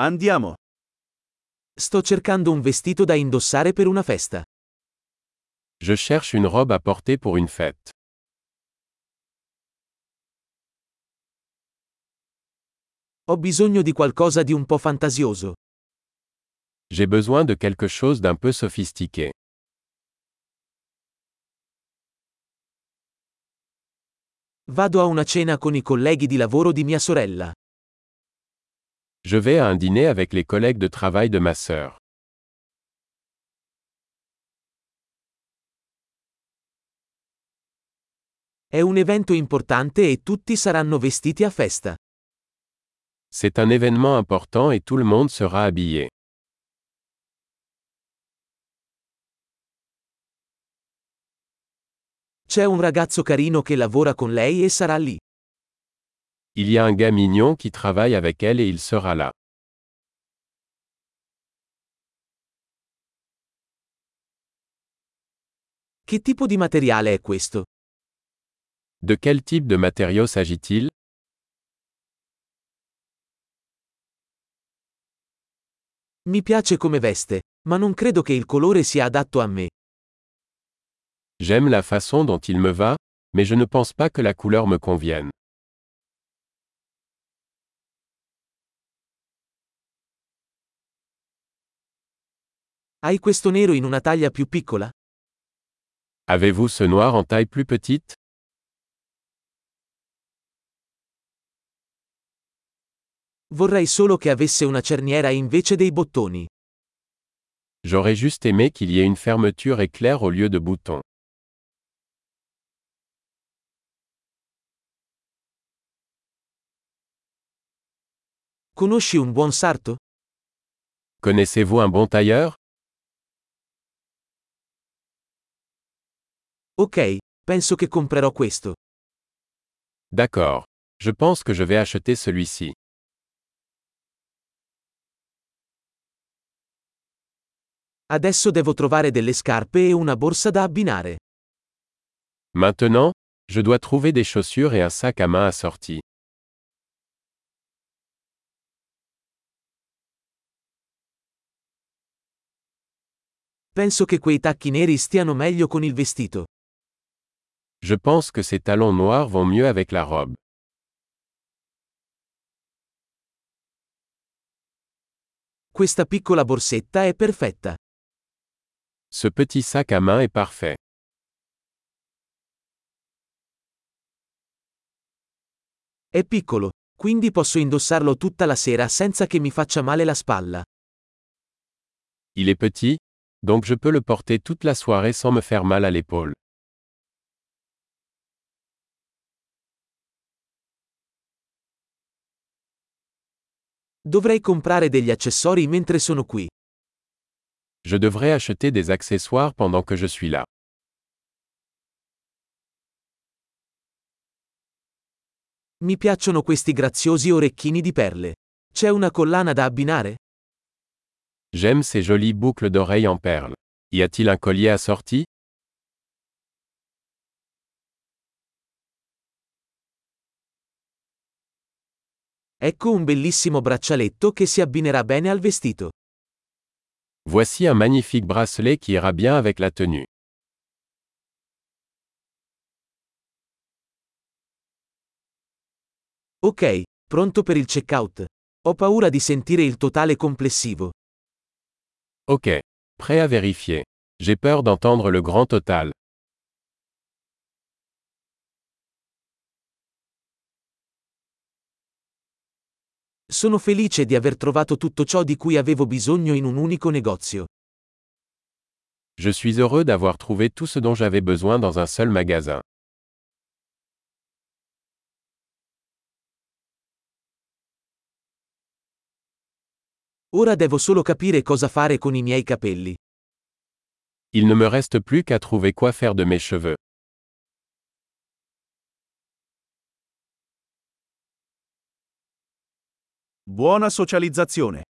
Andiamo. Sto cercando un vestito da indossare per una festa. Je cherche une robe à porter pour une fête. Ho bisogno di qualcosa di un po' fantasioso. J'ai besoin de quelque chose d'un peu sophistiqué. Vado a una cena con i colleghi di lavoro di mia sorella. Je vais à un dîner avec les collègues de travail de ma sœur. È un evento importante e tutti saranno vestiti a festa. C'est un événement important et tout le monde sera habillé. C'è un ragazzo carino che lavora con lei e sarà lì. Il y a un gars mignon qui travaille avec elle et il sera là. Che tipo di materiale è questo? De quel type de matériau s'agit-il? Mi piace come veste, ma non credo che il colore sia adatto a me. J'aime la façon dont il me va, mais je ne pense pas que la couleur me convienne. Hai questo nero in una taglia più piccola? Avez-vous ce noir en taille plus petite? Vorrei solo che avesse una cerniera invece dei bottoni. J'aurais juste aimé qu'il y ait une fermeture éclair au lieu de boutons. Conosci un buon sarto? Connaissez-vous un bon tailleur? Ok, penso che comprerò questo. D'accord. Je pense que je vais acheter celui-ci. Adesso devo trovare delle scarpe e una borsa da abbinare. Maintenant, je dois trouver des chaussures et un sac à main assorti. Penso che quei tacchi neri stiano meglio con il vestito. Je pense que ces talons noirs vont mieux avec la robe. Questa piccola borsetta è perfetta. Ce petit sac à main est parfait. È piccolo, quindi posso indossarlo tutta la sera senza che mi faccia male la spalla. Il est petit, donc je peux le porter toute la soirée sans me faire mal à l'épaule. Dovrei comprare degli accessori mentre sono qui. Je devrais acheter des accessoires pendant que je suis là. Mi piacciono questi graziosi orecchini di perle. C'è una collana da abbinare? J'aime ces jolies boucles d'oreilles en perles. Y a-t-il un collier assorti Ecco un bellissimo braccialetto che si abbinerà bene al vestito. Voici un magnifique bracelet qui ira bien avec la tenue. Ok, pronto per il checkout. Ho paura di sentire il totale complessivo. Ok. Prêt à vérifier. J'ai peur d'entendre le grand total. Sono felice di aver trovato tutto ciò di cui avevo bisogno in un unico negozio. Je suis heureux d'avoir trouvé tout ce dont j'avais besoin dans un seul magasin. Ora devo solo capire cosa fare con i miei capelli. Il ne me reste plus qu'à trouver quoi faire de mes cheveux. Buona socializzazione.